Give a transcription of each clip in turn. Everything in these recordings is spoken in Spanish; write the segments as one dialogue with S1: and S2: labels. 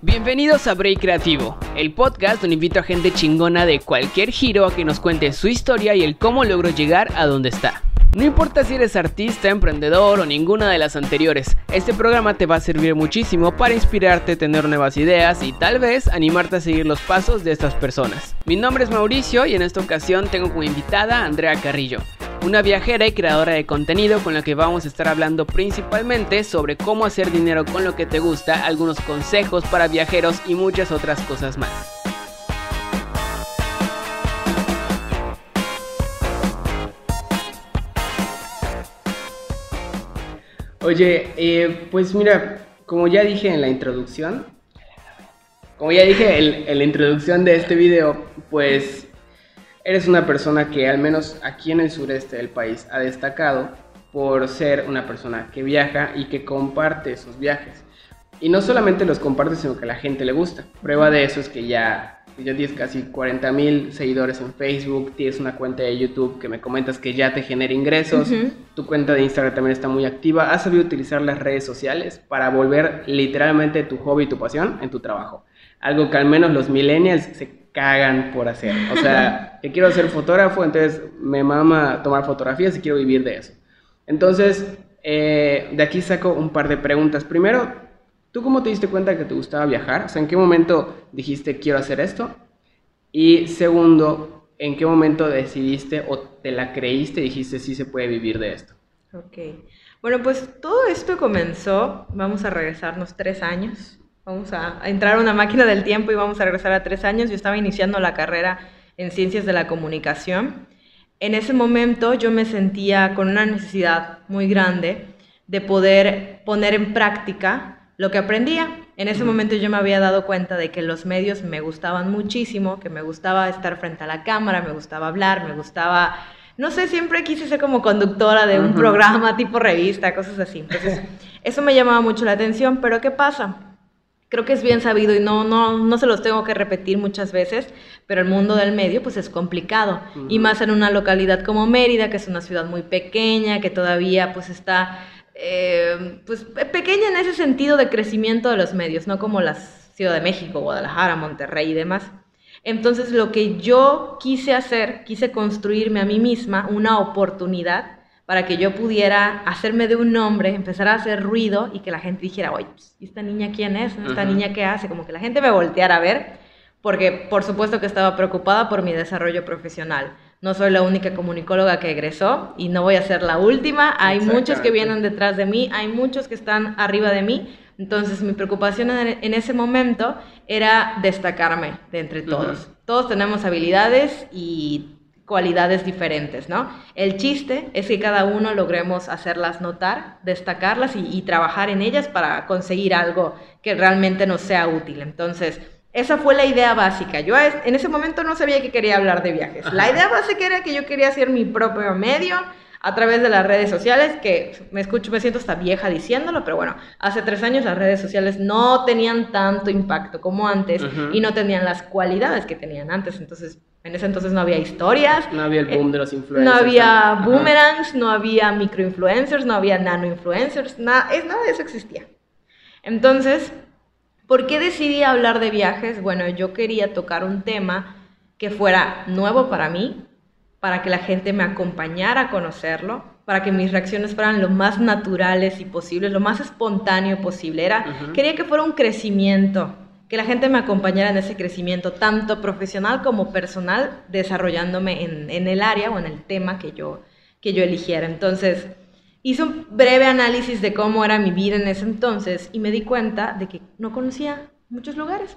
S1: Bienvenidos a Break Creativo, el podcast donde invito a gente chingona de cualquier giro a que nos cuente su historia y el cómo logró llegar a donde está. No importa si eres artista, emprendedor o ninguna de las anteriores, este programa te va a servir muchísimo para inspirarte, tener nuevas ideas y tal vez animarte a seguir los pasos de estas personas. Mi nombre es Mauricio y en esta ocasión tengo como invitada a Andrea Carrillo una viajera y creadora de contenido con la que vamos a estar hablando principalmente sobre cómo hacer dinero con lo que te gusta, algunos consejos para viajeros y muchas otras cosas más. Oye, eh, pues mira, como ya dije en la introducción, como ya dije en la introducción de este video, pues eres una persona que al menos aquí en el sureste del país ha destacado por ser una persona que viaja y que comparte sus viajes. Y no solamente los comparte, sino que a la gente le gusta. Prueba de eso es que ya, ya tienes casi 40 mil seguidores en Facebook, tienes una cuenta de YouTube que me comentas que ya te genera ingresos, tu cuenta de Instagram también está muy activa. ¿Has sabido utilizar las redes sociales para volver literalmente tu hobby y tu pasión en tu trabajo? Algo que al menos los millennials se cagan por hacer. O sea, que quiero ser fotógrafo, entonces me mama tomar fotografías y quiero vivir de eso. Entonces, eh, de aquí saco un par de preguntas. Primero, ¿tú cómo te diste cuenta que te gustaba viajar? O sea, ¿en qué momento dijiste quiero hacer esto? Y segundo, ¿en qué momento decidiste o te la creíste y dijiste sí se puede vivir de esto?
S2: Ok. Bueno, pues todo esto comenzó, vamos a regresarnos tres años. Vamos a, entrar a una máquina del tiempo y vamos a regresar a tres años. Yo estaba iniciando la carrera en ciencias de la comunicación. En ese momento yo me sentía con una necesidad muy grande de poder poner en práctica lo que aprendía. En ese momento yo me había dado cuenta de que los medios me gustaban muchísimo, que me gustaba estar frente a la cámara, me gustaba hablar, me gustaba, no sé, siempre quise ser como conductora de un programa tipo revista, cosas así. Entonces, eso me llamaba mucho la atención, pero ¿qué pasa? Creo que es bien sabido y no, no, no se los tengo que repetir muchas veces, pero el mundo del medio pues es complicado. Y más en una localidad como Mérida, que es una ciudad muy pequeña, que todavía pues está eh, pues pequeña en ese sentido de crecimiento de los medios, no como la Ciudad de México, Guadalajara, Monterrey y demás. Entonces lo que yo quise hacer, quise construirme a mí misma una oportunidad para que yo pudiera hacerme de un nombre, empezar a hacer ruido y que la gente dijera, oye, pues, ¿y esta niña quién es? ¿Esta niña qué hace? Como que la gente me volteara a ver, porque por supuesto que estaba preocupada por mi desarrollo profesional. No soy la única comunicóloga que egresó y no voy a ser la última. Hay muchos que vienen detrás de mí, hay muchos que están arriba de mí. Entonces mi preocupación en ese momento era destacarme de entre todos. Todos tenemos habilidades y cualidades diferentes, ¿no? El chiste es que cada uno logremos hacerlas notar, destacarlas y, trabajar en ellas para conseguir algo que realmente nos sea útil. Entonces, esa fue la idea básica. Yo en ese momento no sabía que quería hablar de viajes. La idea básica era que yo quería hacer mi propio medio a través de las redes sociales, que me escucho, me siento hasta vieja diciéndolo, pero bueno, hace tres años las redes sociales no tenían tanto impacto como antes y no tenían las cualidades que tenían antes. Entonces, en ese entonces no había historias.
S1: No había el boom de los influencers.
S2: No había boomerangs, no había microinfluencers, no había nanoinfluencers, nada, es, nada de eso existía. Entonces, ¿por qué decidí hablar de viajes? Bueno, yo quería tocar un tema que fuera nuevo para mí, para que la gente me acompañara a conocerlo, para que mis reacciones fueran lo más naturales y posibles, lo más espontáneo posible. Era, Quería que fuera un crecimiento, que la gente me acompañara en ese crecimiento, tanto profesional como personal, desarrollándome en, en, el área o en el tema que yo, que yo eligiera. Entonces, hice un breve análisis de cómo era mi vida en ese entonces y me di cuenta de que no conocía muchos lugares.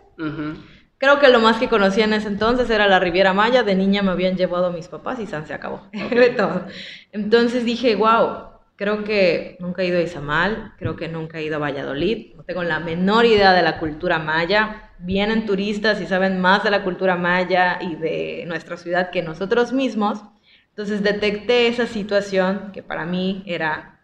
S2: Creo que lo más que conocía en ese entonces era la Riviera Maya. De niña me habían llevado mis papás y San se acabó. todo. Entonces dije, wow, creo que nunca he ido a Izamal, creo que nunca he ido a Valladolid. No tengo la menor idea de la cultura maya. Vienen turistas y saben más de la cultura maya y de nuestra ciudad que nosotros mismos. Entonces detecté esa situación que para mí era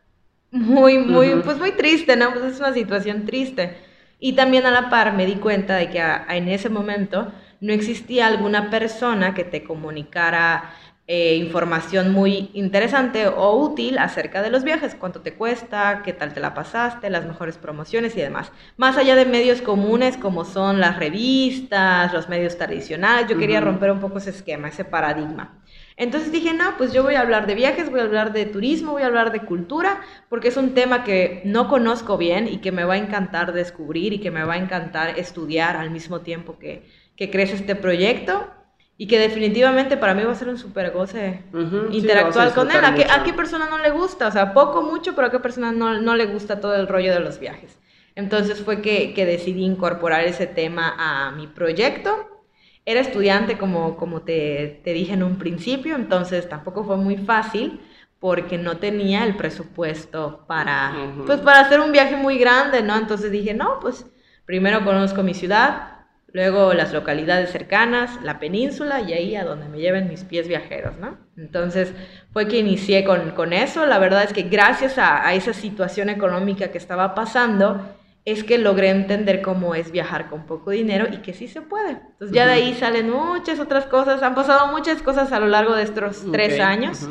S2: muy, muy, pues muy triste, ¿no? Pues es una situación triste y también a la par me di cuenta de que en ese momento no existía alguna persona que te comunicara eh, información muy interesante o útil acerca de los viajes, cuánto te cuesta, qué tal te la pasaste, las mejores promociones y demás. Más allá de medios comunes como son las revistas, los medios tradicionales, yo quería romper un poco ese esquema, ese paradigma. Entonces dije, no, pues yo voy a hablar de viajes, voy a hablar de turismo, voy a hablar de cultura, porque es un tema que no conozco bien y que me va a encantar descubrir y que me va a encantar estudiar al mismo tiempo que, que crece este proyecto y que definitivamente para mí va a ser un súper goce interactuar con él. ¿A qué, ¿A qué, persona no le gusta? O sea, poco, mucho, pero a qué persona no, no le gusta todo el rollo de los viajes. Entonces fue que, que, decidí incorporar ese tema a mi proyecto. Era estudiante, como, como te, te dije en un principio, entonces tampoco fue muy fácil porque no tenía el presupuesto para, pues, para hacer un viaje muy grande, ¿no? Entonces dije, no, pues primero conozco mi ciudad, luego las localidades cercanas, la península y ahí a donde me lleven mis pies viajeros, ¿no? Entonces fue que inicié con, eso, la verdad es que gracias a, esa situación económica que estaba pasando, es que logré entender cómo es viajar con poco dinero y que sí se puede. Entonces ya de ahí salen muchas otras cosas, han pasado muchas cosas a lo largo de estos tres años,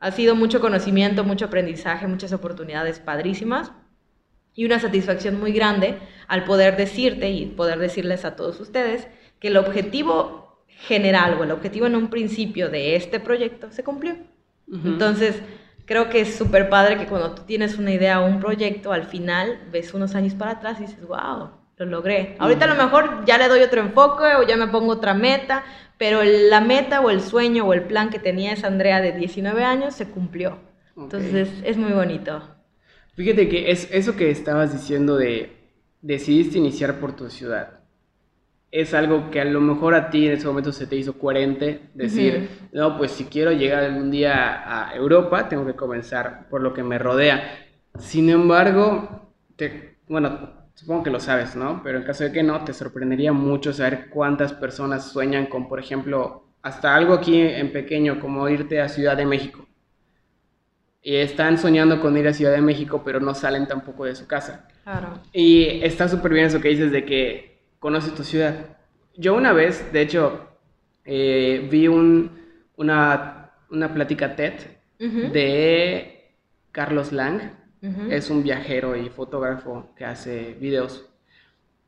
S2: ha sido mucho conocimiento, mucho aprendizaje, muchas oportunidades padrísimas y una satisfacción muy grande al poder decirte y poder decirles a todos ustedes que el objetivo general o el objetivo en un principio de este proyecto se cumplió. Entonces, creo que es súper padre que cuando tú tienes una idea o un proyecto, al final ves unos años para atrás y dices, wow, lo logré. Ahorita a lo mejor ya le doy otro enfoque o ya me pongo otra meta, pero la meta o el sueño o el plan que tenía esa Andrea de 19 años se cumplió. Entonces, es muy bonito.
S1: Fíjate que es eso que estabas diciendo de decidiste iniciar por tu ciudad. Es algo que a lo mejor a ti en ese momento se te hizo coherente decir, no, pues si quiero llegar algún día a Europa, tengo que comenzar por lo que me rodea. Sin embargo, te, bueno, supongo que lo sabes, ¿no? Pero en caso de que no, te sorprendería mucho saber cuántas personas sueñan con, por ejemplo, hasta algo aquí en pequeño, como irte a Ciudad de México y están soñando con ir a Ciudad de México, pero no salen tampoco de su casa. Claro. Y está súper bien eso que dices de que conoces tu ciudad. Yo una vez, de hecho, eh, vi un, una, una plática TED de Carlos Lang. Es un viajero y fotógrafo que hace videos.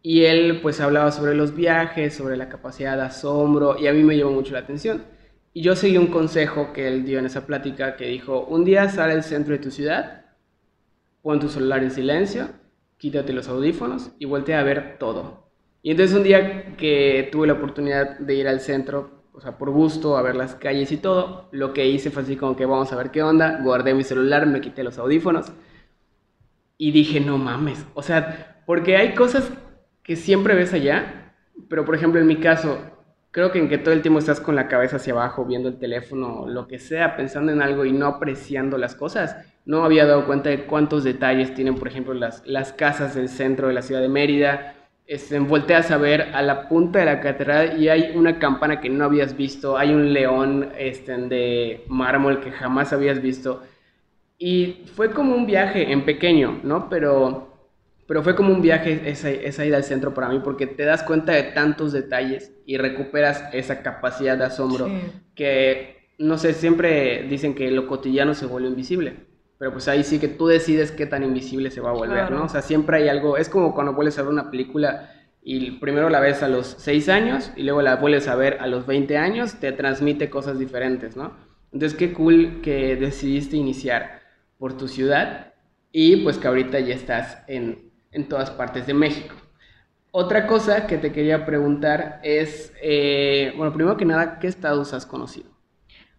S1: Y él pues hablaba sobre los viajes, sobre la capacidad de asombro y a mí me llamó mucho la atención. Y yo seguí un consejo que él dio en esa plática que dijo, un día sal al centro de tu ciudad, pon tu celular en silencio, quítate los audífonos y voltea a ver todo. Y entonces un día que tuve la oportunidad de ir al centro, o sea, por gusto, a ver las calles y todo, lo que hice fue así como que vamos a ver qué onda, guardé mi celular, me quité los audífonos y dije, no mames, o sea, porque hay cosas que siempre ves allá, pero por ejemplo en mi caso, creo que en que todo el tiempo estás con la cabeza hacia abajo, viendo el teléfono, lo que sea, pensando en algo y no apreciando las cosas. No había dado cuenta de cuántos detalles tienen, por ejemplo, las, las casas del centro de la ciudad de Mérida. Este, volteas a ver a la punta de la catedral y hay una campana que no habías visto, hay un león este, de mármol que jamás habías visto. Y fue como un viaje en pequeño, ¿no? Pero pero fue como un viaje esa, esa, ida al centro para mí, porque te das cuenta de tantos detalles y recuperas esa capacidad de asombro que, no sé, siempre dicen que lo cotidiano se vuelve invisible, pero pues ahí sí que tú decides qué tan invisible se va a volver, ¿no? O sea, siempre hay algo, es como cuando vuelves a ver una película y primero la ves a los 6 años y luego la vuelves a ver a los 20 años, te transmite cosas diferentes, ¿no? Entonces, qué cool que decidiste iniciar por tu ciudad y pues que ahorita ya estás en en todas partes de México. Otra cosa que te quería preguntar es, eh, bueno, primero que nada, ¿qué estados has conocido?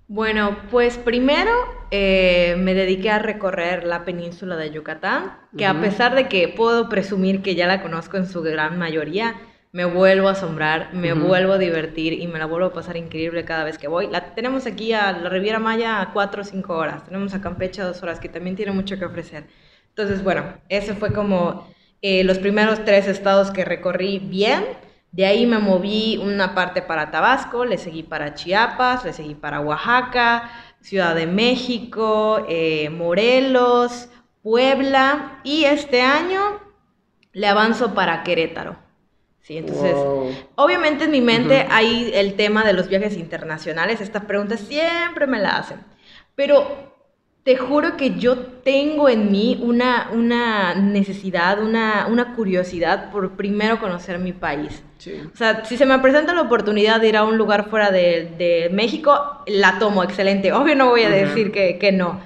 S2: Bueno, pues primero eh, me dediqué a recorrer la península de Yucatán, que a pesar de que puedo presumir que ya la conozco en su gran mayoría, me vuelvo a asombrar, me vuelvo a divertir y me la vuelvo a pasar increíble cada vez que voy. La tenemos aquí a la Riviera Maya a 4 o 5 horas, tenemos a Campeche a 2 horas, que también tiene mucho que ofrecer. Entonces, bueno, ese fue como eh, los primeros tres estados que recorrí bien. De ahí me moví una parte para Tabasco, le seguí para Chiapas, le seguí para Oaxaca, Ciudad de México, eh, Morelos, Puebla y este año le avanzo para Querétaro. Sí, entonces, obviamente en mi mente hay el tema de los viajes internacionales. Esta pregunta siempre me la hacen. Pero te juro que yo tengo en mí una, una necesidad, una, una curiosidad por primero conocer mi país. O sea, si se me presenta la oportunidad de ir a un lugar fuera de, de México, la tomo, excelente. Obvio no voy a decir que, que no,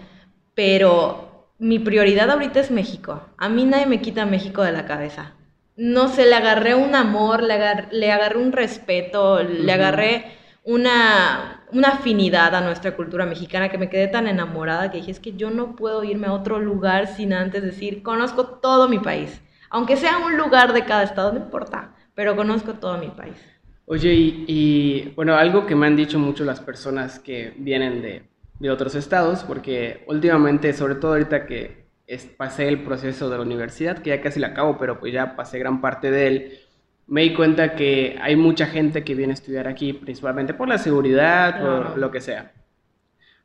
S2: pero mi prioridad ahorita es México. A mí nadie me quita México de la cabeza. No sé, le agarré un amor, le, le agarré un respeto, le agarré una, una afinidad a nuestra cultura mexicana que me quedé tan enamorada que dije, es que yo no puedo irme a otro lugar sin antes decir, conozco todo mi país. Aunque sea un lugar de cada estado, no importa, pero conozco todo mi país.
S1: Oye, y, bueno, algo que me han dicho mucho las personas que vienen de, de otros estados, porque últimamente, sobre todo ahorita que pasé el proceso de la universidad, que ya casi la acabo, pero pues ya pasé gran parte de él, me di cuenta que hay mucha gente que viene a estudiar aquí, principalmente por la seguridad, por lo que sea.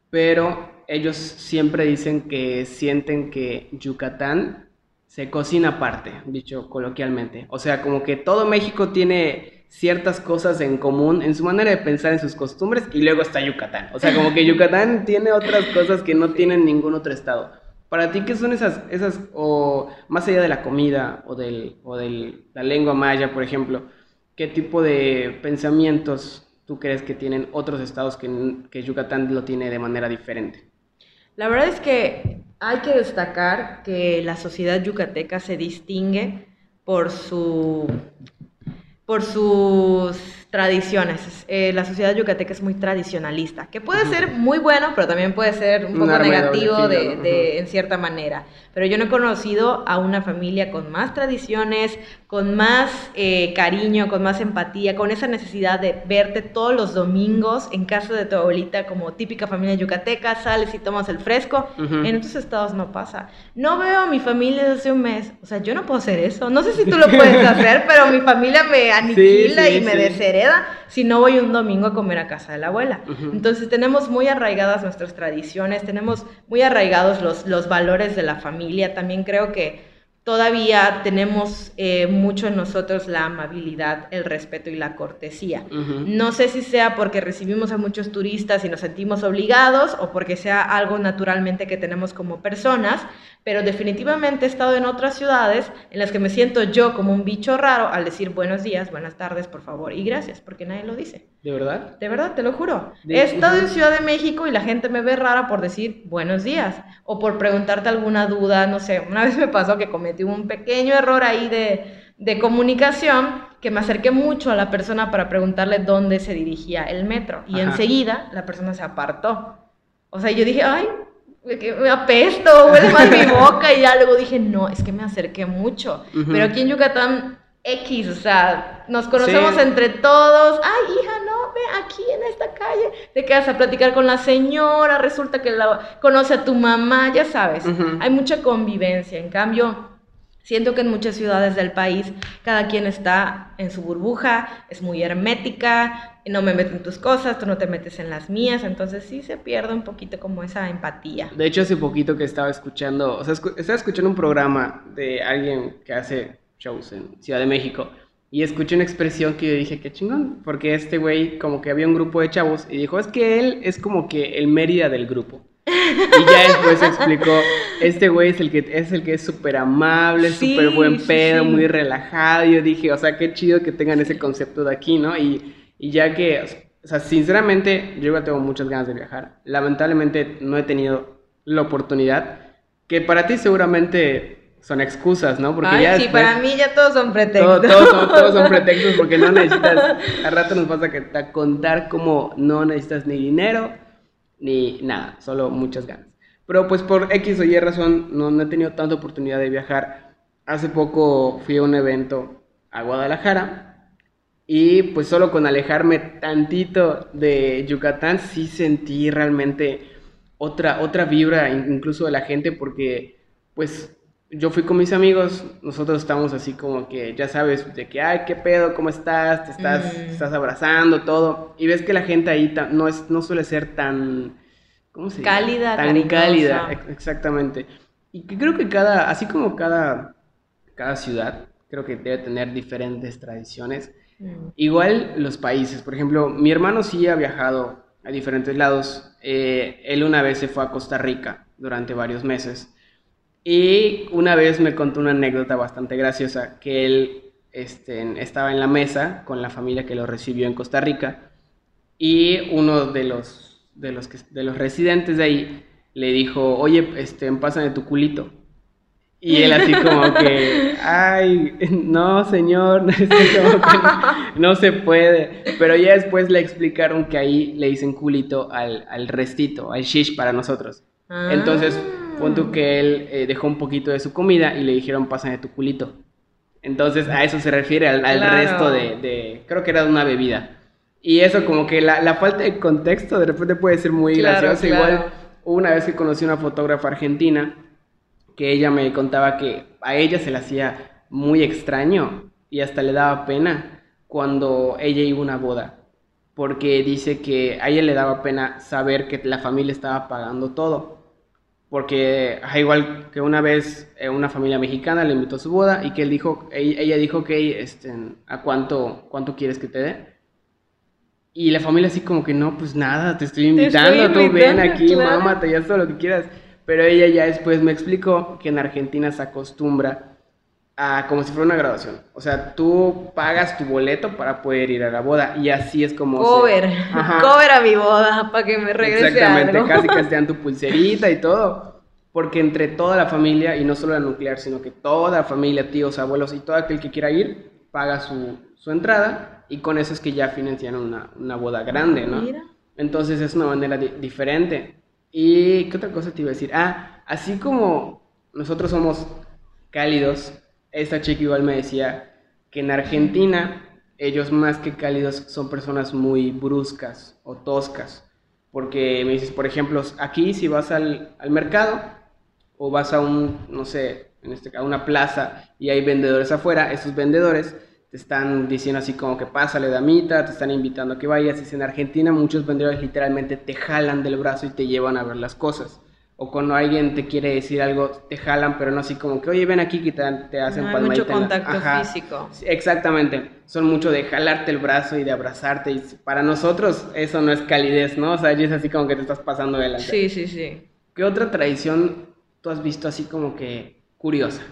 S1: Pero ellos siempre dicen que sienten que Yucatán se cocina aparte, dicho coloquialmente. O sea, como que todo México tiene ciertas cosas en común en su manera de pensar, en sus costumbres, y luego está Yucatán. O sea, como que Yucatán tiene otras cosas que no tienen ningún otro estado. Para ti, ¿qué son esas, esas, o más allá de la comida o de o del, la lengua maya, por ejemplo, qué tipo de pensamientos tú crees que tienen otros estados que, que Yucatán lo tiene de manera diferente?
S2: La verdad es que hay que destacar que la sociedad yucateca se distingue por su por sus tradiciones. Eh, la sociedad yucateca es muy tradicionalista, que puede ser muy bueno, pero también puede ser un poco negativo de, en cierta manera. Pero yo no he conocido a una familia con más tradiciones, con más eh, cariño, con más empatía, con esa necesidad de verte todos los domingos en casa de tu abuelita como típica familia yucateca, sales y tomas el fresco. En otros estados no pasa. No veo a mi familia desde hace un mes. O sea, yo no puedo hacer eso. No sé si tú lo puedes hacer, pero mi familia me aniquila y me deshereda si no voy un domingo a comer a casa de la abuela. Entonces tenemos muy arraigadas nuestras tradiciones, tenemos muy arraigados los, los valores de la familia. También creo que todavía tenemos eh, mucho en nosotros la amabilidad, el respeto y la cortesía. No sé si sea porque recibimos a muchos turistas y nos sentimos obligados o porque sea algo naturalmente que tenemos como personas, pero definitivamente he estado en otras ciudades en las que me siento yo como un bicho raro al decir buenos días, buenas tardes, por favor y gracias, porque nadie lo dice.
S1: ¿De verdad?
S2: De verdad, te lo juro. He estado en Ciudad de México y la gente me ve rara por decir buenos días o por preguntarte alguna duda, no sé, una vez me pasó que cometí un pequeño error ahí de, de comunicación que me acerqué mucho a la persona para preguntarle dónde se dirigía el metro y enseguida la persona se apartó. O sea, yo dije, ay, me apesto, huele mal mi boca y ya luego dije, no, es que me acerqué mucho. Pero aquí en Yucatán, X, o sea, nos conocemos entre todos. Ay, hija, no, ve aquí en esta calle. Te quedas a platicar con la señora, resulta que la conoce a tu mamá, ya sabes. Hay mucha convivencia. En cambio, Siento que en muchas ciudades del país cada quien está en su burbuja, es muy hermética, no me meto en tus cosas, tú no te metes en las mías, entonces sí se pierde un poquito como esa empatía.
S1: De hecho, hace poquito que estaba escuchando, o sea, estaba escuchando un programa de alguien que hace shows en Ciudad de México y escuché una expresión que yo dije, qué chingón, porque este güey como que había un grupo de chavos y dijo, es que él es como que el Mérida del grupo. Y ya después explicó, este güey es el que es el que es súper amable, súper buen pedo, muy relajado. Y yo dije, o sea, qué chido que tengan ese concepto de aquí, ¿no? Y, y ya que, o sea, sinceramente, yo igual tengo muchas ganas de viajar. Lamentablemente no he tenido la oportunidad, que para ti seguramente son excusas, ¿no?
S2: Porque ya sí, para mí ya todos son pretextos.
S1: todos, son, pretextos porque no necesitas, a rato nos pasa que a contar cómo no necesitas ni dinero, ni nada, solo muchas ganas. Pero pues por X o Y razón no, he tenido tanta oportunidad de viajar. Hace poco fui a un evento a Guadalajara y pues solo con alejarme tantito de Yucatán sí sentí realmente otra, otra vibra incluso de la gente porque pues yo fui con mis amigos, nosotros estamos así como que ya sabes de que, ay, qué pedo, ¿cómo estás? Te estás, mm. estás abrazando, todo. Y ves que la gente ahí no, es, no suele ser tan,
S2: ¿cómo se? Cálida,
S1: Tan cálida, exactamente. Y creo que cada, así como cada, cada ciudad creo que debe tener diferentes tradiciones. Mm. Igual los países, por ejemplo, mi hermano sí ha viajado a diferentes lados. Eh, él una vez se fue a Costa Rica durante varios meses y una vez me contó una anécdota bastante graciosa que él este, estaba en la mesa con la familia que lo recibió en Costa Rica y uno de los, de los, que, de los residentes de ahí le dijo, oye, este, pásame tu culito. Y él así como que, ay, no, señor, no, se puede. Pero ya después le explicaron que ahí le dicen culito al, al restito, al shish para nosotros. Ah. Entonces, punto que él eh, dejó un poquito de su comida y le dijeron, pásame tu culito. Entonces, a eso se refiere al, resto de, de, creo que era una bebida. Y eso como que la, la falta de contexto de repente puede ser muy gracioso. Igual, una vez que conocí una fotógrafa argentina, que ella me contaba que a ella se le hacía muy extraño y hasta le daba pena cuando ella iba a una boda, porque dice que a ella le daba pena saber que la familia estaba pagando todo, porque igual que una vez eh, una familia mexicana le invitó a su boda y que él dijo, ella dijo que este, a cuánto, cuánto quieres que te dé. Y la familia así como que no, pues nada, te estoy invitando, tú ven aquí, claro. mámate, ya todo lo que quieras. Pero ella ya después me explicó que en Argentina se acostumbra a como si fuera una graduación. O sea, tú pagas tu boleto para poder ir a la boda y así es como...
S2: Cover, cover a mi boda para que me regrese
S1: Exactamente, casi casi te dan tu pulserita y todo. Porque entre toda la familia, y no solo la nuclear, sino que toda la familia, tíos, abuelos y todo aquel que quiera ir, paga su, su entrada y con eso es que ya financian una, una boda grande, ¿no? Entonces es una manera diferente. ¿Y qué otra cosa te iba a decir? Ah, así como nosotros somos cálidos, esta chica igual me decía que en Argentina ellos más que cálidos son personas muy bruscas o toscas. Porque me dices, por ejemplo, aquí si vas al, al mercado o vas a un, no sé, en este, a una plaza y hay vendedores afuera, esos vendedores te están diciendo así como que pásale damita, te están invitando a que vayas. Y en Argentina muchos vendedores literalmente te jalan del brazo y te llevan a ver las cosas. O cuando alguien te quiere decir algo, te jalan, pero no así como que, oye, ven aquí que te, te hacen
S2: no hay mucho contacto físico.
S1: Exactamente. Son mucho de jalarte el brazo y de abrazarte. Y para nosotros eso no es calidez, ¿no? O sea, es así como que te estás pasando delante.
S2: Sí, sí, sí.
S1: ¿Qué otra tradición tú has visto así como que curiosa?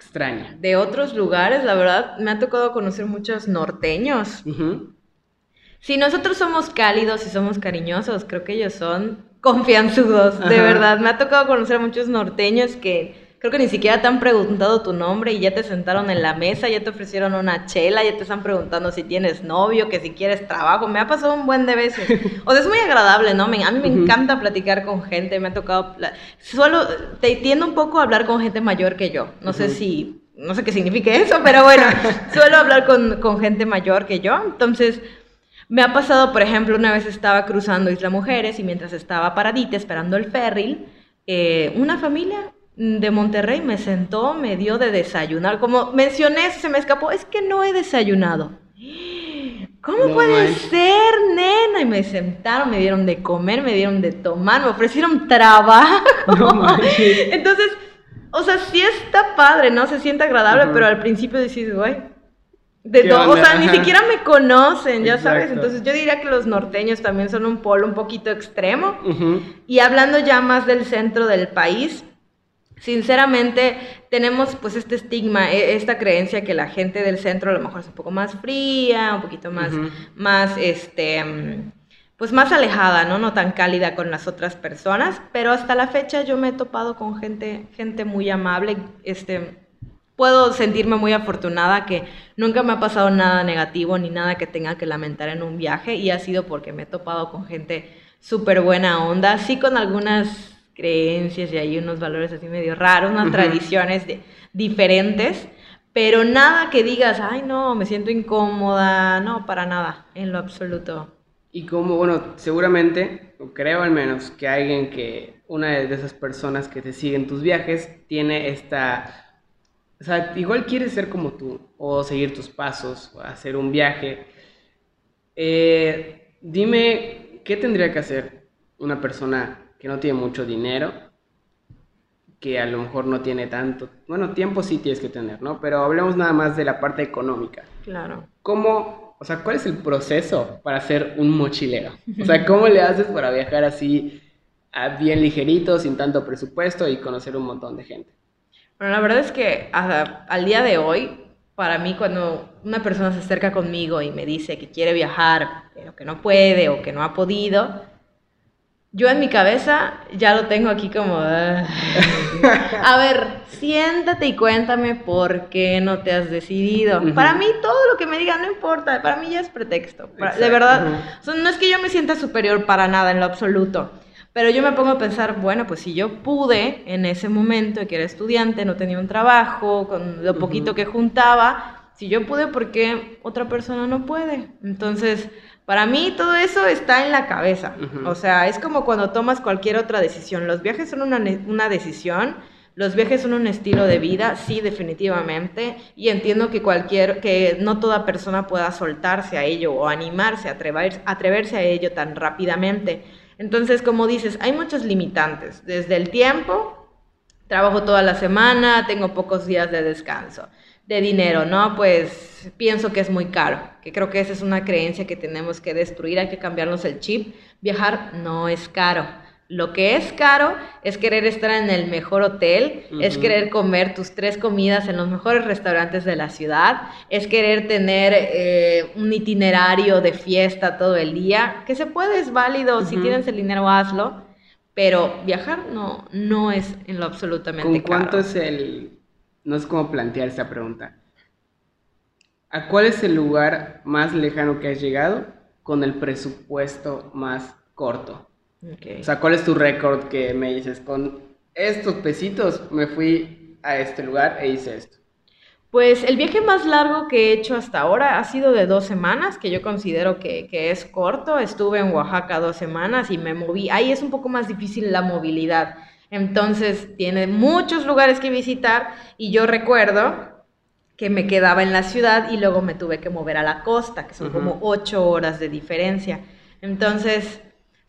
S1: extraña.
S2: De otros lugares, la verdad, me ha tocado conocer muchos norteños. Si nosotros somos cálidos y somos cariñosos, creo que ellos son confianzudos, de verdad. Me ha tocado conocer a muchos norteños que creo que ni siquiera te han preguntado tu nombre y ya te sentaron en la mesa, ya te ofrecieron una chela, ya te están preguntando si tienes novio, que si quieres trabajo. Me ha pasado un buen de veces. O sea, es muy agradable, ¿no? A mí me encanta platicar con gente, me ha tocado... Solo te tiendo un poco a hablar con gente mayor que yo. No sé si... No sé qué significa eso, pero bueno, suelo hablar con, con gente mayor que yo. Entonces... Me ha pasado, por ejemplo, una vez estaba cruzando Isla Mujeres y mientras estaba paradita esperando el ferry, eh, una familia de Monterrey me sentó, me dio de desayunar. Como mencioné, se me escapó, es que no he desayunado. ¿Cómo puede ser, nena? Y me sentaron, me dieron de comer, me dieron de tomar, me ofrecieron trabajo. Entonces, o sea, sí está padre, ¿no? Se siente agradable, pero al principio decís, güey, de o sea, ni siquiera me conocen, ya sabes. Entonces yo diría que los norteños también son un polo un poquito extremo. Y hablando ya más del centro del país, sinceramente tenemos pues este estigma, e, esta creencia que la gente del centro a lo mejor es un poco más fría, un poquito más, más este, pues más alejada, ¿no? No tan cálida con las otras personas, pero hasta la fecha yo me he topado con gente, gente muy amable, este, puedo sentirme muy afortunada que nunca me ha pasado nada negativo ni nada que tenga que lamentar en un viaje y ha sido porque me he topado con gente súper buena onda, sí con algunas creencias y hay unos valores así medio raros, unas tradiciones de, diferentes, pero nada que digas, ay no, me siento incómoda, no, para nada, en lo absoluto.
S1: Y como, bueno, seguramente, creo al menos, que alguien que, una de esas personas que te siguen tus viajes, tiene esta, o sea, igual quiere ser como tú, o seguir tus pasos, o hacer un viaje. Eh, dime, ¿qué tendría que hacer una persona que no tiene mucho dinero que a lo mejor no tiene tanto, bueno, tiempo sí tienes que tener, ¿no? Pero hablemos nada más de la parte económica.
S2: Claro.
S1: ¿Cómo, o sea, cuál es el proceso para ser un mochilero? O sea, ¿cómo le haces para viajar así bien ligerito, sin tanto presupuesto y conocer un montón de gente?
S2: Bueno, la verdad es que a- al día de hoy, para mí, cuando una persona se acerca conmigo y me dice que quiere viajar, pero que no puede o que no ha podido, yo en mi cabeza ya lo tengo aquí como... "Ah". A ver, siéntate y cuéntame por qué no te has decidido.
S1: Ujú.
S2: Para mí todo lo que me digan no importa, para mí ya es pretexto. Para- de verdad,
S1: Ujú.
S2: o sea, no es que yo me sienta superior para nada en lo absoluto, pero yo me pongo a pensar, bueno, pues si yo pude en ese momento que era estudiante, no tenía un trabajo, con lo poquito que juntaba, si yo pude, ¿por qué otra persona no puede? Entonces, para mí todo eso está en la cabeza. O sea, es como cuando tomas cualquier otra decisión. Los viajes son una, una decisión. Los viajes son un estilo de vida, sí, definitivamente, y entiendo que cualquier, que no toda persona pueda soltarse a ello o animarse, atrever- atreverse a ello tan rápidamente. Entonces, como dices, hay muchos limitantes, desde el tiempo, trabajo toda la semana, tengo pocos días de descanso. De dinero, ¿no? Pues pienso que es muy caro, que creo que esa es una creencia que tenemos que destruir, hay que cambiarnos el chip. Viajar no es caro. Lo que es caro es querer estar en el mejor hotel, es querer comer tus tres comidas en los mejores restaurantes de la ciudad, es querer tener eh, un itinerario de fiesta todo el día, que se puede, es válido, si tienes el dinero hazlo, pero viajar no, no es en lo absolutamente
S1: ¿Con cuánto
S2: caro.
S1: es el... No es como plantear esta pregunta. ¿A cuál es el lugar más lejano que has llegado con el presupuesto más corto?
S2: Ok.
S1: O sea, ¿cuál es tu récord que me dices? Con estos pesitos me fui a este lugar e hice esto.
S2: Pues el viaje más largo que he hecho hasta ahora ha sido de dos semanas, que yo considero que, que es corto. Estuve en Oaxaca dos semanas y me moví. Ahí es un poco más difícil la movilidad. Entonces tiene muchos lugares que visitar y yo recuerdo que me quedaba en la ciudad y luego me tuve que mover a la costa, que son como ocho horas de diferencia. Entonces,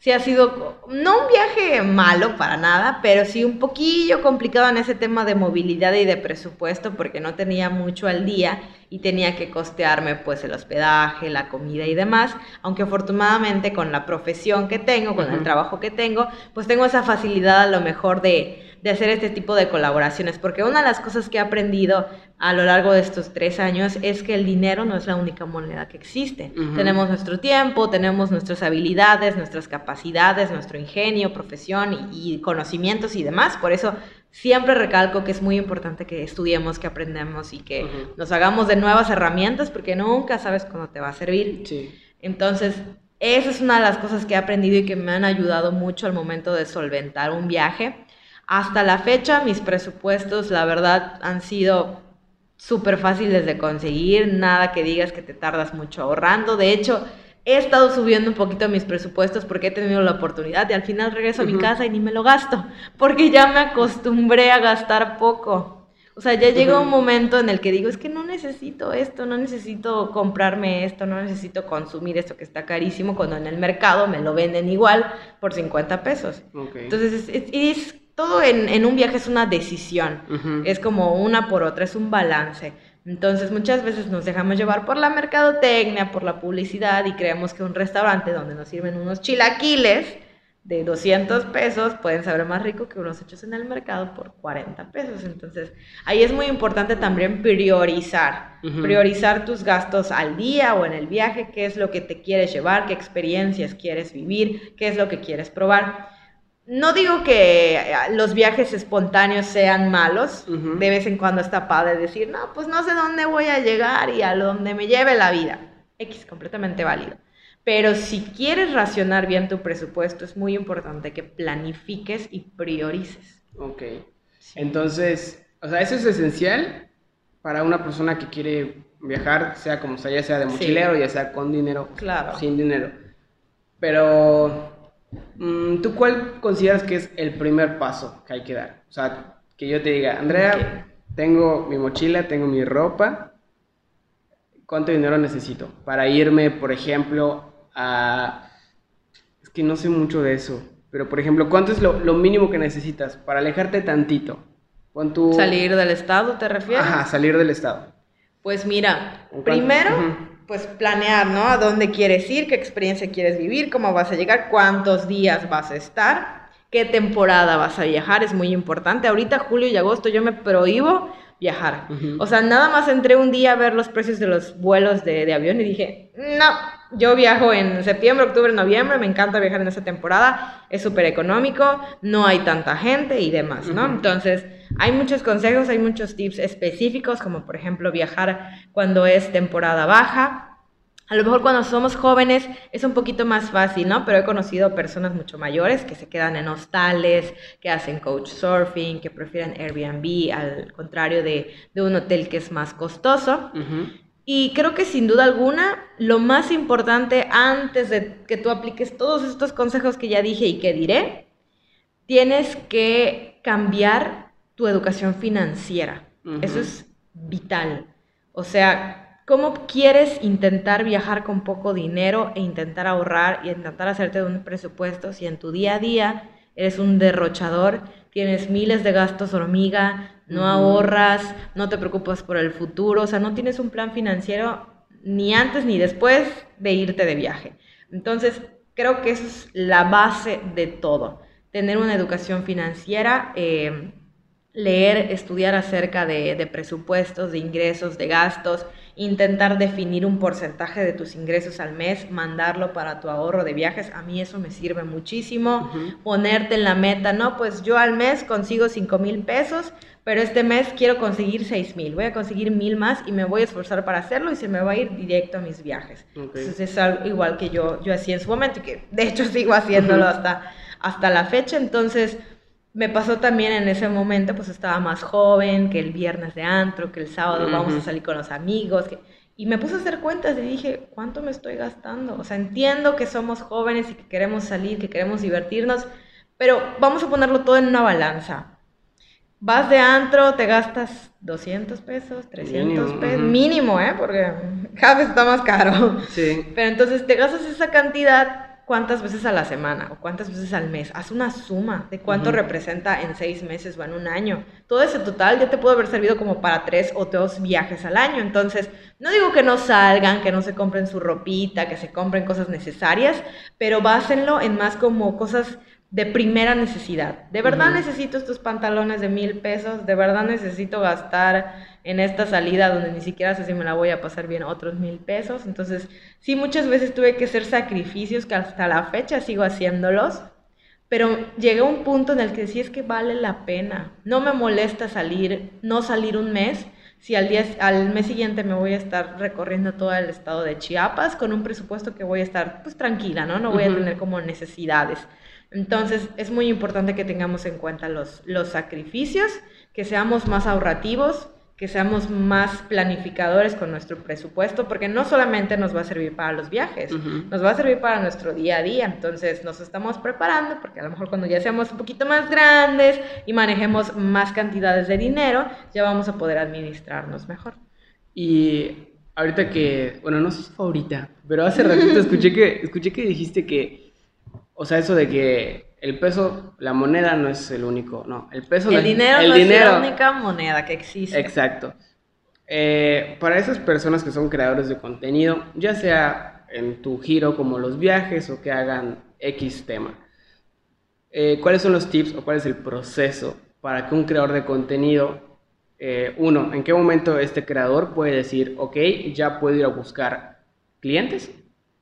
S2: sí ha sido, no un viaje malo para nada, pero sí un poquillo complicado en ese tema de movilidad y de presupuesto, porque no tenía mucho al día y tenía que costearme pues el hospedaje, la comida y demás, aunque afortunadamente con la profesión que tengo, con el trabajo que tengo, pues tengo esa facilidad a lo mejor de, de hacer este tipo de colaboraciones, porque una de las cosas que he aprendido a lo largo de estos tres años es que el dinero no es la única moneda que existe. Tenemos nuestro tiempo, tenemos nuestras habilidades, nuestras capacidades, nuestro ingenio, profesión y, y conocimientos y demás. Por eso siempre recalco que es muy importante que estudiemos, que aprendamos y que nos hagamos de nuevas herramientas, porque nunca sabes cuándo te va a servir.
S1: Sí.
S2: Entonces, esa es una de las cosas que he aprendido y que me han ayudado mucho al momento de solventar un viaje. Hasta la fecha, mis presupuestos, la verdad, han sido súper fáciles de conseguir, nada que digas que te tardas mucho ahorrando. De hecho, he estado subiendo un poquito mis presupuestos porque he tenido la oportunidad y al final regreso a mi casa y ni me lo gasto, porque ya me acostumbré a gastar poco. O sea, ya llega un momento en el que digo, es que no necesito esto, no necesito comprarme esto, no necesito consumir esto que está carísimo, cuando en el mercado me lo venden igual por 50 pesos. Entonces, es, es- es- todo en, en un viaje es una decisión. Es como una por otra, es un balance. Entonces, muchas veces nos dejamos llevar por la mercadotecnia, por la publicidad y creemos que un restaurante donde nos sirven unos chilaquiles de 200 pesos pueden saber más rico que unos hechos en el mercado por 40 pesos. Entonces, ahí es muy importante también priorizar. Priorizar tus gastos al día o en el viaje, qué es lo que te quieres llevar, qué experiencias quieres vivir, qué es lo que quieres probar. No digo que eh, los viajes espontáneos sean malos, de vez en cuando está padre decir, no, pues no sé dónde voy a llegar y a donde me lleve la vida. X, completamente válido. Pero si quieres racionar bien tu presupuesto, es muy importante que planifiques y priorices.
S1: Ok. Entonces, o sea, eso es esencial para una persona que quiere viajar, sea como sea, ya sea de
S2: Sí.
S1: mochilero, ya sea con dinero,
S2: Claro.
S1: sin dinero. Pero, ¿tú cuál consideras que es el primer paso que hay que dar? O sea, que yo te diga, Andrea, tengo mi mochila, tengo mi ropa, ¿cuánto dinero necesito para irme, por ejemplo, a... Es que no sé mucho de eso. Pero, por ejemplo, ¿cuánto es lo, lo mínimo que necesitas para alejarte tantito? Tu...
S2: ¿Salir del estado, te refieres?
S1: Ajá, salir del estado.
S2: Pues mira, primero. Pues planear, ¿no? A dónde quieres ir, qué experiencia quieres vivir, cómo vas a llegar, cuántos días vas a estar, qué temporada vas a viajar, es muy importante. Ahorita, julio y agosto, yo me prohíbo viajar.
S1: Ujú.
S2: O sea, nada más entré un día a ver los precios de los vuelos de, de avión y dije, no, yo viajo en septiembre, octubre, noviembre, me encanta viajar en esa temporada, es súper económico, no hay tanta gente y demás, ¿no? Entonces, hay muchos consejos, hay muchos tips específicos, como por ejemplo viajar cuando es temporada baja. A lo mejor cuando somos jóvenes es un poquito más fácil, ¿no? Pero he conocido personas mucho mayores que se quedan en hostales, que hacen coach surfing, que prefieren Airbnb, al contrario de, de un hotel que es más costoso. Y creo que sin duda alguna, lo más importante antes de que tú apliques todos estos consejos que ya dije y que diré, tienes que cambiar tu educación financiera. Eso es vital. O sea, ¿cómo quieres intentar viajar con poco dinero e intentar ahorrar y intentar hacerte un presupuesto si en tu día a día eres un derrochador, tienes miles de gastos hormiga, no
S1: Ujú.
S2: ahorras, no te preocupas por el futuro, o sea, no tienes un plan financiero ni antes ni después de irte de viaje. Entonces, creo que eso es la base de todo. Tener una educación financiera, eh, leer, estudiar acerca de, de presupuestos, de ingresos, de gastos, intentar definir un porcentaje de tus ingresos al mes, mandarlo para tu ahorro de viajes. A mí eso me sirve muchísimo. Ponerte en la meta, no, pues yo al mes consigo 5 mil pesos, pero este mes quiero conseguir 6 mil. Voy a conseguir mil más y me voy a esforzar para hacerlo y se me va a ir directo a mis viajes. Entonces es algo igual que yo, yo hacía en su momento y que de hecho sigo haciéndolo hasta, hasta la fecha. Entonces me pasó también en ese momento, pues estaba más joven, que el viernes de antro, que el sábado vamos a salir con los amigos. que- Y me puse a hacer cuentas y dije, ¿cuánto me estoy gastando? O sea, entiendo que somos jóvenes y que queremos salir, que queremos divertirnos, pero vamos a ponerlo todo en una balanza. Vas de antro, te gastas 200 pesos, 300
S1: Mínimo,
S2: pesos, mínimo, ¿eh? Porque cada vez está más caro.
S1: Sí.
S2: Pero entonces te gastas esa cantidad cuántas veces a la semana o cuántas veces al mes. Haz una suma de cuánto representa en seis meses o en un año. Todo ese total ya te puede haber servido como para tres o dos viajes al año. Entonces, no digo que no salgan, que no se compren su ropita, que se compren cosas necesarias, pero básenlo en más como cosas de primera necesidad. De verdad necesito estos pantalones de mil pesos, de verdad necesito gastar en esta salida donde ni siquiera sé si me la voy a pasar bien otros mil pesos. Entonces, sí, muchas veces tuve que hacer sacrificios que hasta la fecha sigo haciéndolos, pero llegué a un punto en el que sí es que vale la pena. No me molesta salir, no salir un mes. Si al, día, al mes siguiente me voy a estar recorriendo todo el estado de Chiapas con un presupuesto que voy a estar pues tranquila, ¿no? No voy a tener como necesidades. Entonces es muy importante que tengamos en cuenta los, los sacrificios, que seamos más ahorrativos, que seamos más planificadores con nuestro presupuesto, porque no solamente nos va a servir para los viajes, nos va a servir para nuestro día a día. Entonces nos estamos preparando, porque a lo mejor cuando ya seamos un poquito más grandes y manejemos más cantidades de dinero, ya vamos a poder administrarnos mejor.
S1: Y ahorita que, bueno, no sé si ahorita, pero hace ratito escuché que, escuché que dijiste que, o sea, eso de que el peso, la moneda no es el único, no, el peso
S2: El
S1: no-
S2: dinero
S1: el
S2: no es
S1: dinero.
S2: la única moneda que existe.
S1: Exacto. Eh, para esas personas que son creadores de contenido, ya sea en tu giro como los viajes o que hagan X tema, eh, ¿cuáles son los tips o cuál es el proceso para que un creador de contenido, eh, uno, en qué momento este creador puede decir, ok, ya puedo ir a buscar clientes?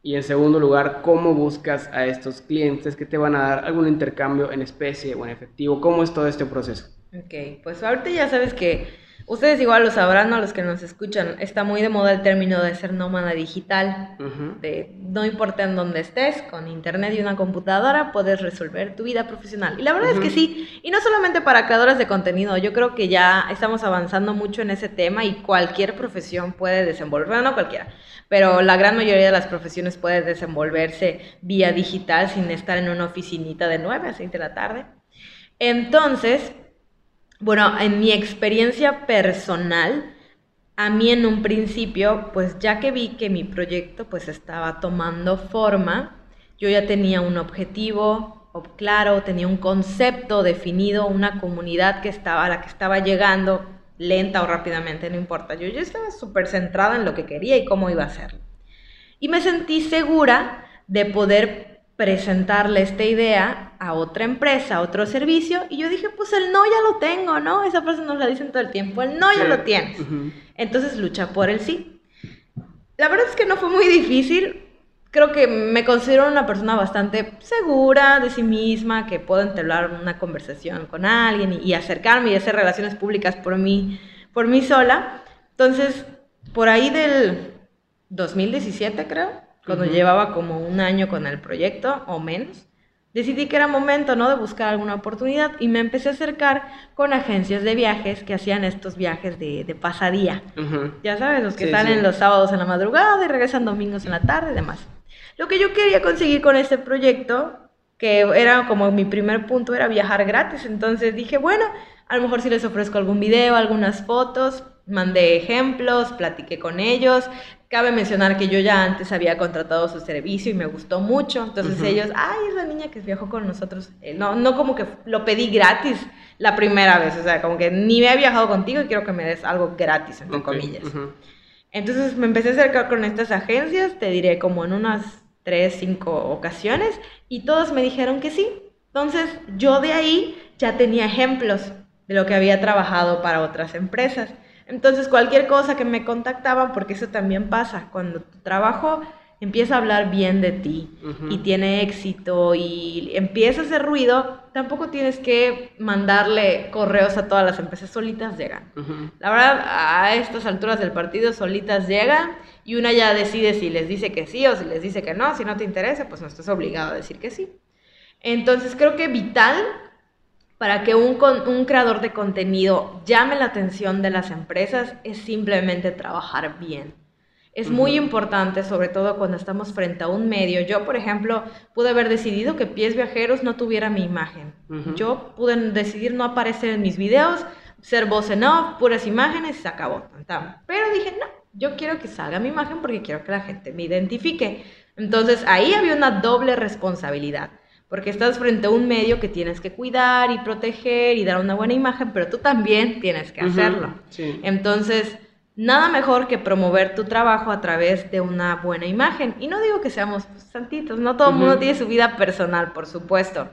S1: Y en segundo lugar, ¿cómo buscas a estos clientes que te van a dar algún intercambio en especie o en efectivo? ¿Cómo es todo este proceso?
S2: Ok, pues ahorita ya sabes que ustedes igual lo sabrán, a los que nos escuchan, está muy de moda el término de ser nómada digital, de no importa en dónde estés, con internet y una computadora puedes resolver tu vida profesional. Y la verdad es que sí, y no solamente para creadores de contenido, yo creo que ya estamos avanzando mucho en ese tema y cualquier profesión puede desenvolver, bueno, no cualquiera, pero la gran mayoría de las profesiones puede desenvolverse vía digital sin estar en una oficinita de 9 a 6 de la tarde. Entonces, bueno, en mi experiencia personal, a mí en un principio, pues ya que vi que mi proyecto pues estaba tomando forma, yo ya tenía un objetivo, claro, tenía un concepto definido, una comunidad que estaba, a la que estaba llegando, lenta o rápidamente, no importa. Yo, yo estaba súper centrada en lo que quería y cómo iba a hacerlo. Y me sentí segura de poder presentarle esta idea a otra empresa, a otro servicio, y yo dije, pues el no ya lo tengo, ¿no? Esa frase nos la dicen todo el tiempo, el no ya lo tienes. Entonces lucha por el sí. La verdad es que no fue muy difícil, creo que me considero una persona bastante segura de sí misma, que puedo entablar una conversación con alguien y, acercarme y hacer relaciones públicas por mí, por mí sola. Entonces, por ahí del 2017 creo, cuando llevaba como un año con el proyecto o menos, decidí que era momento, ¿no? De buscar alguna oportunidad y me empecé a acercar con agencias de viajes que hacían estos viajes de, de pasadía. Ya sabes, los que salen los sábados en la madrugada y regresan domingos en la tarde y demás. Lo que yo quería conseguir con este proyecto, que era como mi primer punto, era viajar gratis. Entonces dije, bueno, a lo mejor si les ofrezco algún video, algunas fotos, mandé ejemplos, platiqué con ellos. Cabe mencionar que yo ya antes había contratado su servicio y me gustó mucho. Entonces ellos, ay, esa niña que viajó con nosotros. Eh, no, no como que lo pedí gratis la primera vez. O sea, como que ni me he viajado contigo y quiero que me des algo gratis, entre comillas. Entonces me empecé a acercar con estas agencias, te diré como en unas tres, cinco ocasiones y todos me dijeron que sí. Entonces yo de ahí ya tenía ejemplos de lo que había trabajado para otras empresas. Entonces cualquier cosa que me contactaban, porque eso también pasa, cuando tu trabajo empieza a hablar bien de ti y tiene éxito y empieza a hacer ruido, tampoco tienes que mandarle correos a todas las empresas, solitas llegan. La verdad, a estas alturas del partido, solitas llegan y una ya decide si les dice que sí o si les dice que no, si no te interesa, pues no estás obligado a decir que sí. Entonces creo que vital para que un, un creador de contenido llame la atención de las empresas es simplemente trabajar bien es muy importante, sobre todo cuando estamos frente a un medio. Yo, por ejemplo, pude haber decidido que Pies Viajeros no tuviera mi imagen. Yo pude decidir no aparecer en mis videos, ser voz en off, puras imágenes, se acabó. Pero dije, no, yo quiero que salga mi imagen porque quiero que la gente me identifique. Entonces ahí había una doble responsabilidad. Porque estás frente a un medio que tienes que cuidar y proteger y dar una buena imagen, pero tú también tienes que hacerlo. Entonces, Nada mejor que promover tu trabajo a través de una buena imagen. Y no digo que seamos santitos, no todo el mundo tiene su vida personal, por supuesto,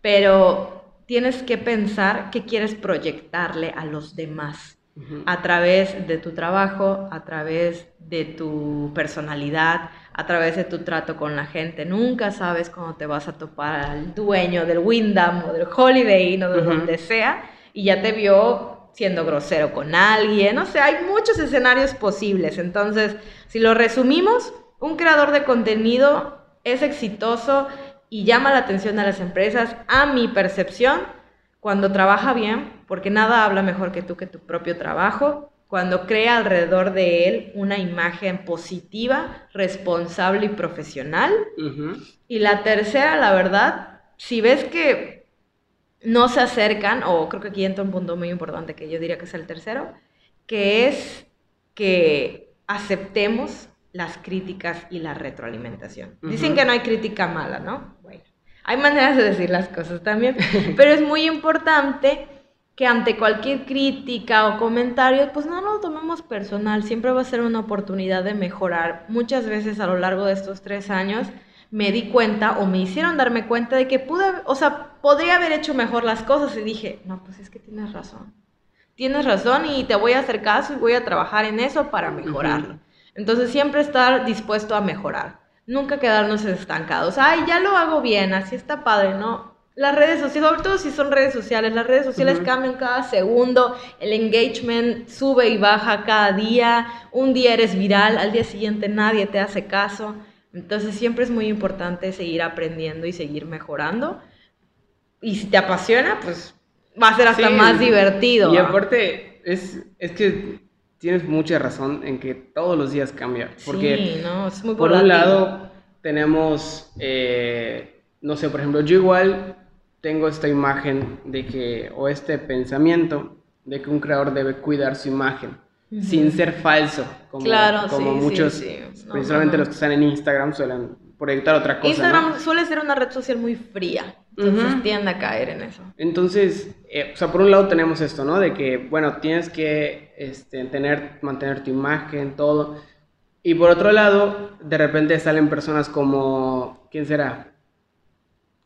S2: pero tienes que pensar qué quieres proyectarle a los demás a través de tu trabajo, a través de tu personalidad, a través de tu trato con la gente. Nunca sabes cuándo te vas a topar al dueño del Wyndham o del Holiday Inn o de donde sea y ya te vio siendo grosero con alguien, o sea, hay muchos escenarios posibles. Entonces, si lo resumimos, un creador de contenido es exitoso y llama la atención a las empresas, a mi percepción, cuando trabaja bien, porque nada habla mejor que tú que tu propio trabajo, cuando crea alrededor de él una imagen positiva, responsable y profesional. Y la tercera, la verdad, si ves que no se acercan, o creo que aquí entra un punto muy importante que yo diría que es el tercero, que es que aceptemos las críticas y la retroalimentación. Dicen que no hay crítica mala, ¿no? Bueno, hay maneras de decir las cosas también, pero es muy importante que ante cualquier crítica o comentario, pues no lo tomemos personal, siempre va a ser una oportunidad de mejorar. Muchas veces a lo largo de estos tres años, me di cuenta o me hicieron darme cuenta de que pude, o sea, podría haber hecho mejor las cosas y dije, no, pues es que tienes razón. Tienes razón y te voy a hacer caso y voy a trabajar en eso para mejorarlo. Entonces siempre estar dispuesto a mejorar. Nunca quedarnos estancados. Ay, ya lo hago bien, así está padre, ¿no? Las redes sociales, sobre todo si son redes sociales, las redes sociales cambian cada segundo, el engagement sube y baja cada día, un día eres viral, al día siguiente nadie te hace caso. Entonces siempre es muy importante seguir aprendiendo y seguir mejorando. Y si te apasiona, pues va a ser hasta más divertido.
S1: Y aparte, es, es que tienes mucha razón en que todos los días cambia. Porque
S2: sí, no, es muy
S1: por un lado tenemos, eh, no sé, por ejemplo, yo igual tengo esta imagen de que, o este pensamiento de que un creador debe cuidar su imagen sin ser falso, como,
S2: claro,
S1: como muchos, principalmente los que están en Instagram suelen proyectar otra cosa.
S2: Instagram suele ser una red social muy fría. Entonces
S1: Ujú.
S2: tiende a caer en eso.
S1: Entonces, eh, o sea, por un lado tenemos esto, ¿no? De que, bueno, tienes que este, tener, mantener tu imagen, todo. Y por otro lado, de repente salen personas como, ¿quién será?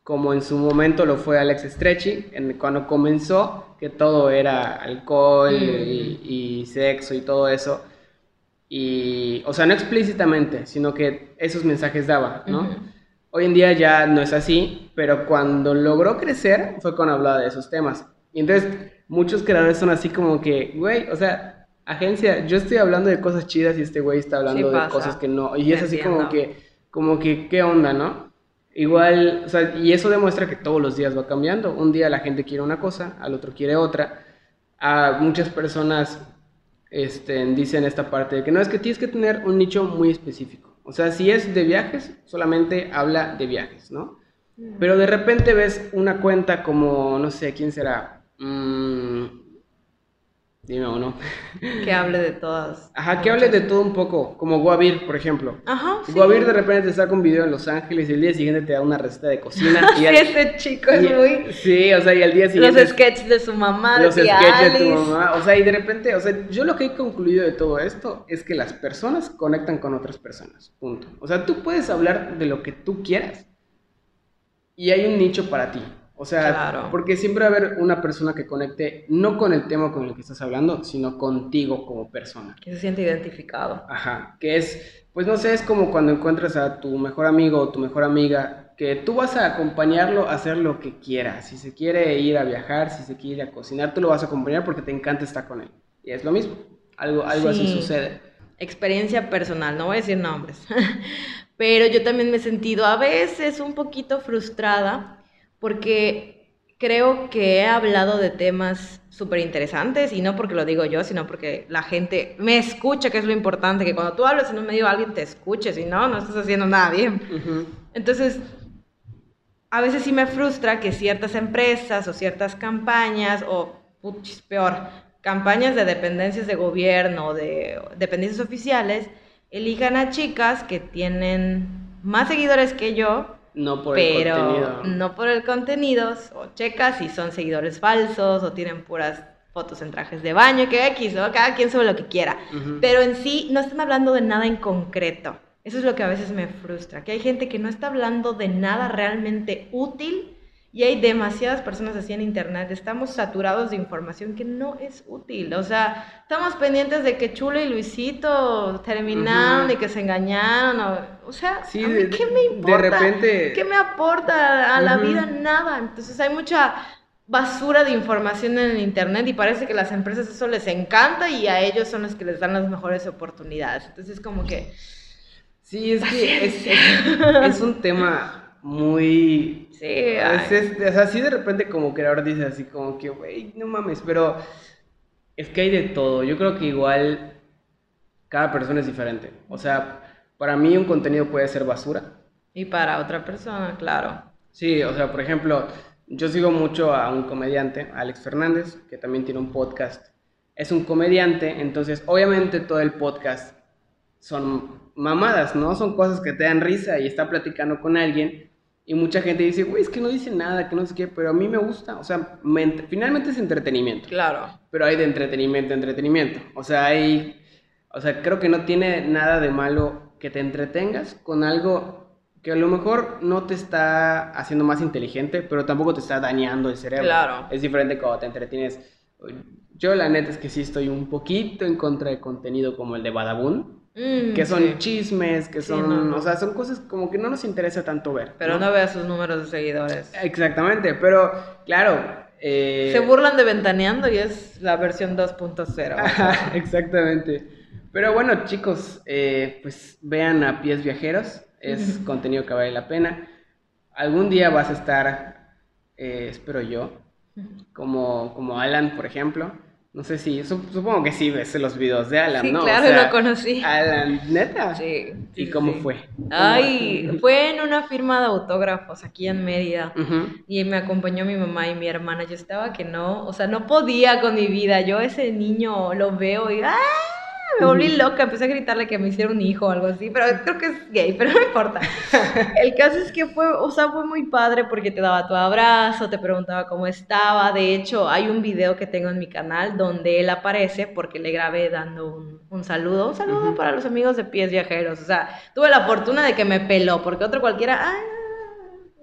S1: Como en su momento lo fue Alex Stretchy, en, cuando comenzó, que todo era alcohol
S2: Mm.
S1: y, y sexo y todo eso. Y, o sea, no explícitamente, sino que esos mensajes daba, ¿no? Hoy en día ya no es así, pero cuando logró crecer fue cuando hablaba de esos temas. Y entonces muchos creadores son así como que, güey, o sea, agencia, yo estoy hablando de cosas chidas y este güey está hablando
S2: Sí
S1: de cosas que no. Y es así como que, como que, ¿qué onda, no? Igual, o sea, y eso demuestra que todos los días va cambiando. Un día la gente quiere una cosa, al otro quiere otra. A muchas personas este, dicen esta parte de que no, es que tienes que tener un nicho muy específico. O sea, si es de viajes, solamente habla de viajes, ¿no? Pero de repente ves una cuenta como, no sé, ¿quién será? Mm, dime uno.
S2: Que hable de todas.
S1: Ajá, que hable de todo un poco, como Guavir, por ejemplo.
S2: Ajá, sí.
S1: Guavir de repente te saca un video en Los Ángeles y el día siguiente te da una receta de cocina.
S2: Sí,
S1: y al-
S2: ese chico es
S1: y-
S2: muy...
S1: Sí, o sea, y al día
S2: Los
S1: siguiente...
S2: sketches de su mamá,
S1: los
S2: de
S1: sketches de tu mamá, o sea, y de repente, o sea, yo lo que he concluido de todo esto es que las personas conectan con otras personas, punto. O sea, tú puedes hablar de lo que tú quieras y hay un nicho para ti. O sea,
S2: Claro.
S1: porque siempre va a haber una persona que conecte no con el tema con el que estás hablando, sino contigo como persona.
S2: Que se siente identificado.
S1: Ajá, que es, pues no sé, es como cuando encuentras a tu mejor amigo o tu mejor amiga, que tú vas a acompañarlo a hacer lo que quiera. Si se quiere ir a viajar, si se quiere ir a cocinar, tú lo vas a acompañar porque te encanta estar con él. Y es lo mismo, algo, algo así
S2: Sí.
S1: sucede.
S2: Experiencia personal, no voy a decir nombres. Pero yo también me he sentido a veces un poquito frustrada porque creo que he hablado de temas súper interesantes y no porque lo digo yo, sino porque la gente me escucha, que es lo importante, que cuando tú hablas en un medio alguien te escuche, si no, no estás haciendo nada bien.
S1: Ujú.
S2: Entonces, a veces sí me frustra que ciertas empresas o ciertas campañas, o peor, campañas de dependencias de gobierno, de dependencias oficiales, elijan a chicas que tienen más seguidores que yo,
S1: No por el contenido.
S2: no por el contenido, o checas si son seguidores falsos, o tienen puras fotos en trajes de baño, que X, ¿no? cada quien sube lo que quiera. Pero en sí no están hablando de nada en concreto. Eso es lo que a veces me frustra, que hay gente que no está hablando de nada realmente útil y hay demasiadas personas así en internet. Estamos saturados de información que no es útil. O sea, estamos pendientes de que Chulo y Luisito terminaron y que se engañaron. O, o sea,
S1: Sí,
S2: ¿a mí
S1: de-
S2: ¿qué me
S1: de
S2: importa?
S1: repente-
S2: ¿Qué me aporta a la vida? Nada. Entonces hay mucha basura de información en el internet y parece que las empresas eso les encanta y a ellos son los que les dan las mejores oportunidades. Entonces como que
S1: Sí, es que es, es- es un tema muy...
S2: sí, ay,
S1: Es, este, o sea, sí de repente como creador dices así como que, güey, no mames, pero es que hay de todo. Yo creo que igual cada persona es diferente. O sea, para mí un contenido puede ser basura.
S2: y para otra persona, claro.
S1: Sí, o sea, por ejemplo, yo sigo mucho a un comediante, Alex Fernández, que también tiene un podcast. Es un comediante, entonces obviamente todo el podcast son mamadas, ¿no? Son cosas que te dan risa y está platicando con alguien y mucha gente dice, güey, es que no dice nada, que no sé qué, pero a mí me gusta, o sea, me ent- finalmente es entretenimiento,
S2: Claro.
S1: pero hay de entretenimiento a entretenimiento, o sea, hay, o sea, creo que no tiene nada de malo que te entretengas con algo que a lo mejor no te está haciendo más inteligente, pero tampoco te está dañando el cerebro.
S2: Claro.
S1: Es diferente cuando te entretienes. Yo la neta es que sí estoy un poquito en contra de contenido como el de Badabun,
S2: Mm,
S1: que son
S2: sí.
S1: chismes, que
S2: Sí,
S1: son,
S2: no, no.
S1: o sea, son cosas como que no nos interesa tanto ver.
S2: Pero no veas sus números de seguidores.
S1: Exactamente, pero claro. eh,
S2: Se burlan de Ventaneando y es la versión 2.0.
S1: Ajá, exactamente. Pero bueno, chicos, eh, pues vean a Pies Viajeros, es contenido que vale la pena. Algún día vas a estar, eh, espero yo, como, como Alan, por ejemplo. No sé si, sup- supongo que sí ves los videos de Alan,
S2: Sí,
S1: ¿no? O
S2: claro,
S1: sea,
S2: lo conocí.
S1: Alan, neta.
S2: Sí, sí,
S1: ¿Y cómo
S2: sí.
S1: fue?
S2: Ay, fue en una firma de autógrafos aquí en Mérida. Y me acompañó mi mamá y mi hermana. Yo estaba que no, o sea, no podía con mi vida. Yo ese niño lo veo y ¡ah! Me volví loca, empecé a gritarle que me hiciera un hijo o algo así, pero creo que es gay, pero no importa. El caso es que fue, o sea, fue muy padre porque te daba tu abrazo, te preguntaba cómo estaba. De hecho, hay un video que tengo en mi canal donde él aparece porque le grabé dando un, un saludo, un saludo para los amigos de pies viajeros. O sea, tuve la fortuna de que me peló, porque otro cualquiera, ah,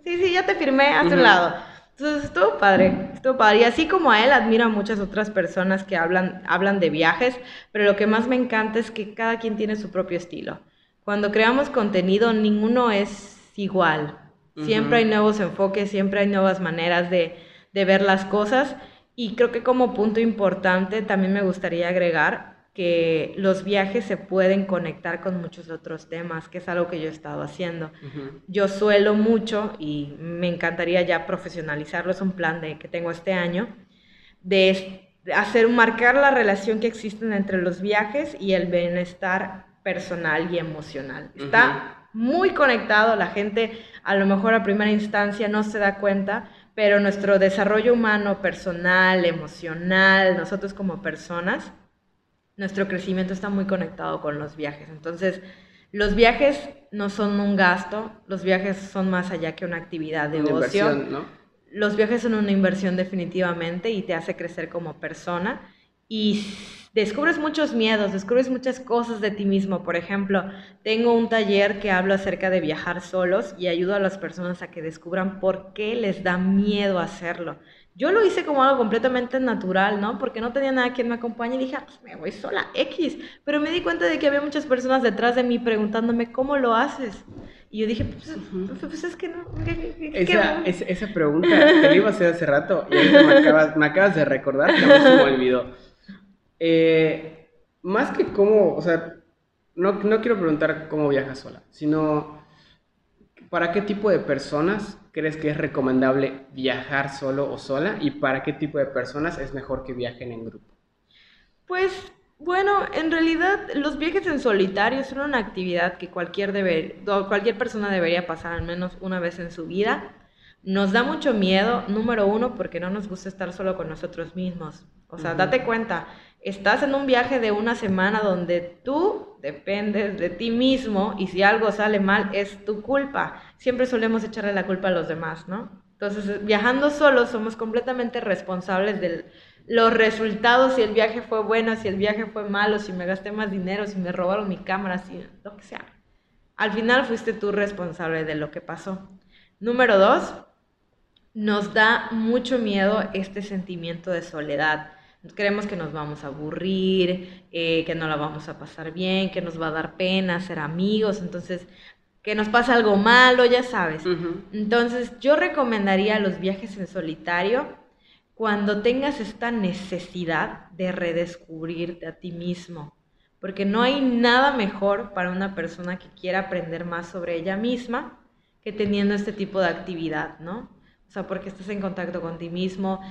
S2: sí, sí, ya te firmé, a tu lado. Entonces estuvo padre, estuvo padre. Y así como a él, admiro a muchas otras personas que hablan, hablan de viajes, pero lo que más me encanta es que cada quien tiene su propio estilo. Cuando creamos contenido, ninguno es igual. Siempre hay nuevos enfoques, siempre hay nuevas maneras de, de ver las cosas. Y creo que como punto importante también me gustaría agregar que los viajes se pueden conectar con muchos otros temas, que es algo que yo he estado haciendo. Yo suelo mucho y me encantaría ya profesionalizarlo, es un plan de, que tengo este año, de hacer marcar la relación que existe entre los viajes y el bienestar personal y emocional. Está muy conectado, la gente a lo mejor a primera instancia no se da cuenta, pero nuestro desarrollo humano, personal, emocional, nosotros como personas, nuestro crecimiento está muy conectado con los viajes. Entonces, los viajes no son un gasto, los viajes son más allá que una actividad de ocio. ¿no? Los viajes son una inversión definitivamente y te hace crecer como persona y descubres muchos miedos, descubres muchas cosas de ti mismo. Por ejemplo, tengo un taller que hablo acerca de viajar solos y ayudo a las personas a que descubran por qué les da miedo hacerlo. Yo lo hice como algo completamente natural, ¿no? Porque no tenía nada quien me acompañe y dije, ah, pues me voy sola, X. Pero me di cuenta de que había muchas personas detrás de mí preguntándome, ¿cómo lo haces? Y yo dije, pues, pues, pues es que no.
S1: esa, esa, pregunta te la iba a hacer hace rato y me acabas, me acabas de recordar que se me olvidó. Eh, más que cómo, o sea, no, no quiero preguntar cómo viajas sola, sino para qué tipo de personas crees que es recomendable viajar solo o sola y para qué tipo de personas es mejor que viajen en grupo?
S2: Pues bueno, en realidad los viajes en solitario son una actividad que cualquier, cualquier persona debería pasar al menos una vez en su vida. Nos da mucho miedo, número uno, porque no nos gusta estar solo con nosotros mismos. O sea, date cuenta, estás en un viaje de una semana donde tú dependes de ti mismo y si algo sale mal es tu culpa. Siempre solemos echarle la culpa a los demás, ¿no? Entonces, viajando solos somos completamente responsables de los resultados, si el viaje fue bueno, si el viaje fue malo, si me gasté más dinero, si me robaron mi cámara, si lo que sea. Al final fuiste tú responsable de lo que pasó. Número dos, nos da mucho miedo este sentimiento de soledad Creemos que nos vamos a aburrir, eh, que no la vamos a pasar bien, que nos va a dar pena ser amigos, entonces que nos pasa algo malo, ya sabes. Entonces yo recomendaría los viajes en solitario cuando tengas esta necesidad de redescubrirte a ti mismo, porque no hay nada mejor para una persona que quiera aprender más sobre ella misma que teniendo este tipo de actividad, ¿no? O sea, porque estás en contacto con ti mismo,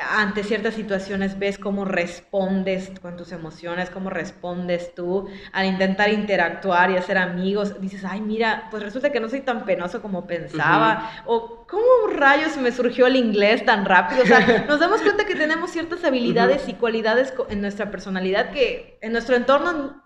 S2: ante ciertas situaciones ves cómo respondes con tus emociones, cómo respondes tú al intentar interactuar y hacer amigos. Dices, ay, mira, pues resulta que no soy tan penoso como pensaba. O, ¿cómo rayos me surgió el inglés tan rápido? O sea, nos damos cuenta que tenemos ciertas habilidades y cualidades en nuestra personalidad que en nuestro entorno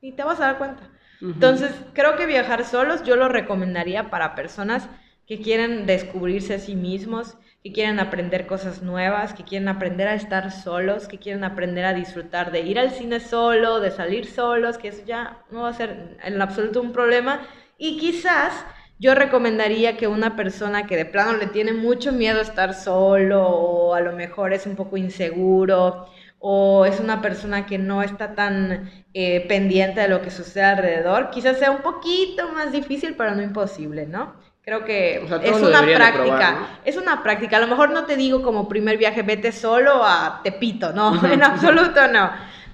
S2: ni te vas a dar cuenta. Entonces, creo que viajar solos yo lo recomendaría para personas que quieren descubrirse a sí mismos que quieren aprender cosas nuevas, que quieren aprender a estar solos, que quieren aprender a disfrutar de ir al cine solo, de salir solos, que eso ya no va a ser en absoluto un problema. Y quizás yo recomendaría que una persona que de plano le tiene mucho miedo a estar solo o a lo mejor es un poco inseguro o es una persona que no está tan eh, pendiente de lo que sucede alrededor, quizás sea un poquito más difícil, pero no imposible, ¿no? Creo que es una práctica. Es una práctica. A lo mejor no te digo como primer viaje, vete solo a Tepito, no, en absoluto no.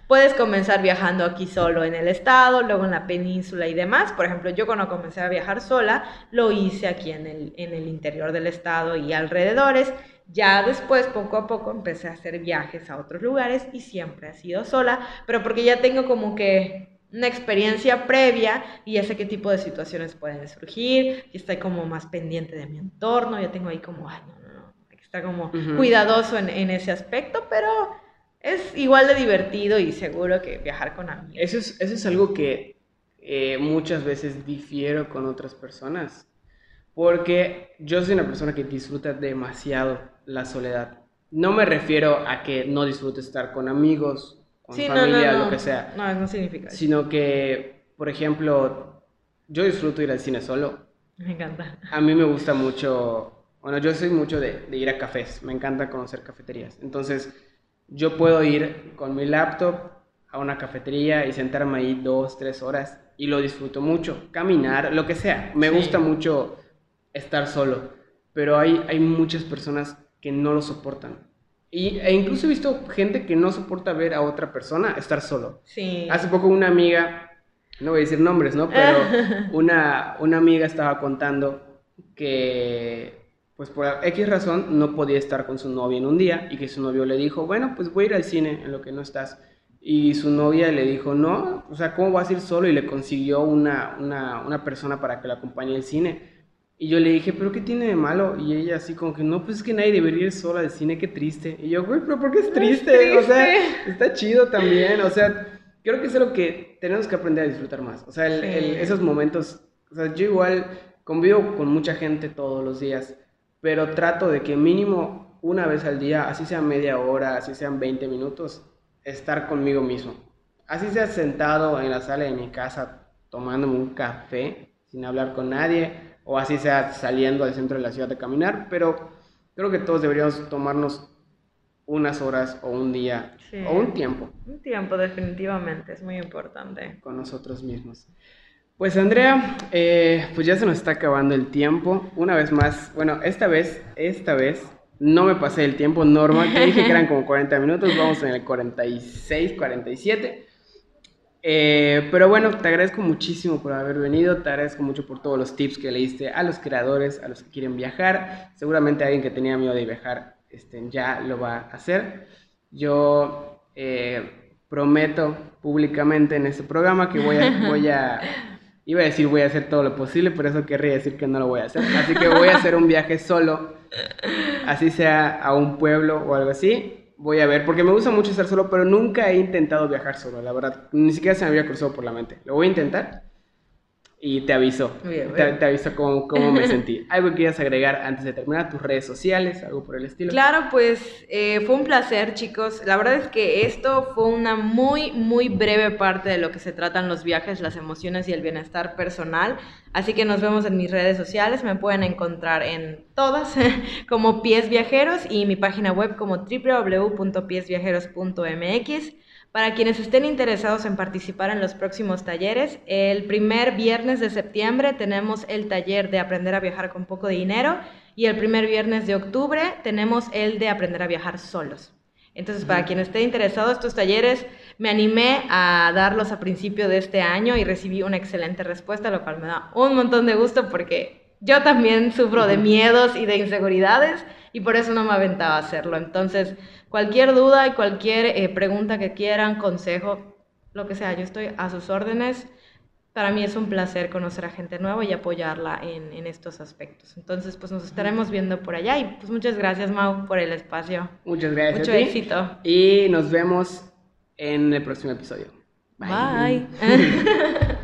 S2: Puedes comenzar viajando aquí solo en el estado, luego en la península y demás. Por ejemplo, yo cuando comencé a viajar sola, lo hice aquí en el, en el interior del estado y alrededores. Ya después, poco a poco, empecé a hacer viajes a otros lugares y siempre ha sido sola, pero porque ya tengo como que una experiencia previa y ya sé qué tipo de situaciones pueden surgir, y estoy como más pendiente de mi entorno, ya tengo ahí como, ay, no, no, no, hay que estar como cuidadoso en, en, ese aspecto, pero es igual de divertido y seguro que viajar con amigos.
S1: Eso es, eso es algo que eh, muchas veces difiero con otras personas. Porque yo soy una persona que disfruta demasiado la soledad. No me refiero a que no disfrute estar con amigos, con familia, lo que sea.
S2: No, no significa eso.
S1: Sino que, por ejemplo, yo disfruto ir al cine solo.
S2: Me encanta.
S1: A mí me gusta mucho, bueno, yo soy mucho de, de ir a cafés, me encanta conocer cafeterías. Entonces, yo puedo ir con mi laptop a una cafetería y sentarme ahí dos, tres horas y lo disfruto mucho. Caminar, lo que sea. Me
S2: Sí.
S1: gusta mucho estar solo, pero hay, hay muchas personas que no lo soportan. Y, e incluso he visto gente que no soporta ver a otra persona estar solo.
S2: Sí.
S1: Hace poco una amiga, no voy a decir nombres, ¿no? Pero una, una amiga estaba contando que, pues por X razón, no podía estar con su novia en un día y que su novio le dijo, bueno, pues voy a ir al cine en lo que no estás. Y su novia le dijo, no, o sea, ¿cómo vas a ir solo? Y le consiguió una, una, una persona para que la acompañe al cine. Y yo le dije, ¿pero qué tiene de malo? Y ella así como que, no, pues es que nadie debería ir sola al cine, qué triste. Y yo, güey, ¿pero por qué es triste? O sea,
S2: triste.
S1: está chido también. O sea, creo que es algo que tenemos que aprender a disfrutar más. O sea, el-
S2: Sí.
S1: el- esos momentos, o sea, yo igual convivo con mucha gente todos los días, pero trato de que mínimo una vez al día, así sea media hora, así sean 20 minutos, estar conmigo mismo. Así sea sentado en la sala de mi casa tomándome un café sin hablar con nadie, o así sea saliendo al centro de la ciudad de caminar, pero creo que todos deberíamos tomarnos unas horas o un día
S2: Sí.
S1: o un tiempo
S2: Un tiempo, definitivamente, es muy importante.
S1: con nosotros mismos. Pues Andrea, eh, pues ya se nos está acabando el tiempo. Una vez más, bueno, esta vez, esta vez no me pasé el tiempo normal. Te dije que eran como 40 minutos, vamos en el 46, 47. Eh, pero bueno, te agradezco muchísimo por haber venido, te agradezco mucho por todos los tips que le diste a los creadores, a los que quieren viajar. Seguramente alguien que tenía miedo de viajar este, ya lo va a hacer. Yo eh, prometo públicamente en este programa que voy a, voy a, iba a decir voy a hacer todo lo posible, pero eso querría decir que no lo voy a hacer. Así que voy a hacer un viaje solo, así sea a un pueblo o algo así. Voy a ver, porque me gusta mucho estar solo, pero nunca he intentado viajar solo, la verdad. Ni siquiera se me había cruzado por la mente. Lo voy a intentar y te aviso.
S2: Bien,
S1: te,
S2: bien.
S1: te aviso cómo, cómo me sentí. ¿Algo que quieras agregar antes de terminar? ¿Tus redes sociales? ¿Algo por el estilo?
S2: Claro, pues eh, fue un placer, chicos. La verdad es que esto fue una muy, muy breve parte de lo que se tratan los viajes, las emociones y el bienestar personal. Así que nos vemos en mis redes sociales. Me pueden encontrar en todas como Pies Viajeros y mi página web como www.piesviajeros.mx. Para quienes estén interesados en participar en los próximos talleres, el primer viernes de septiembre tenemos el taller de aprender a viajar con poco dinero y el primer viernes de octubre tenemos el de aprender a viajar solos. Entonces, para quien esté interesado, estos talleres me animé a darlos a principio de este año y recibí una excelente respuesta, lo cual me da un montón de gusto porque yo también sufro de miedos y de inseguridades y por eso no me aventaba a hacerlo. Entonces, cualquier duda y cualquier eh, pregunta que quieran, consejo, lo que sea, yo estoy a sus órdenes. Para mí es un placer conocer a gente nueva y apoyarla en, en estos aspectos. Entonces, pues nos estaremos viendo por allá y pues muchas gracias, Mau, por el espacio.
S1: Muchas gracias.
S2: Mucho
S1: a ti.
S2: éxito.
S1: Y nos vemos en el próximo episodio.
S2: Bye.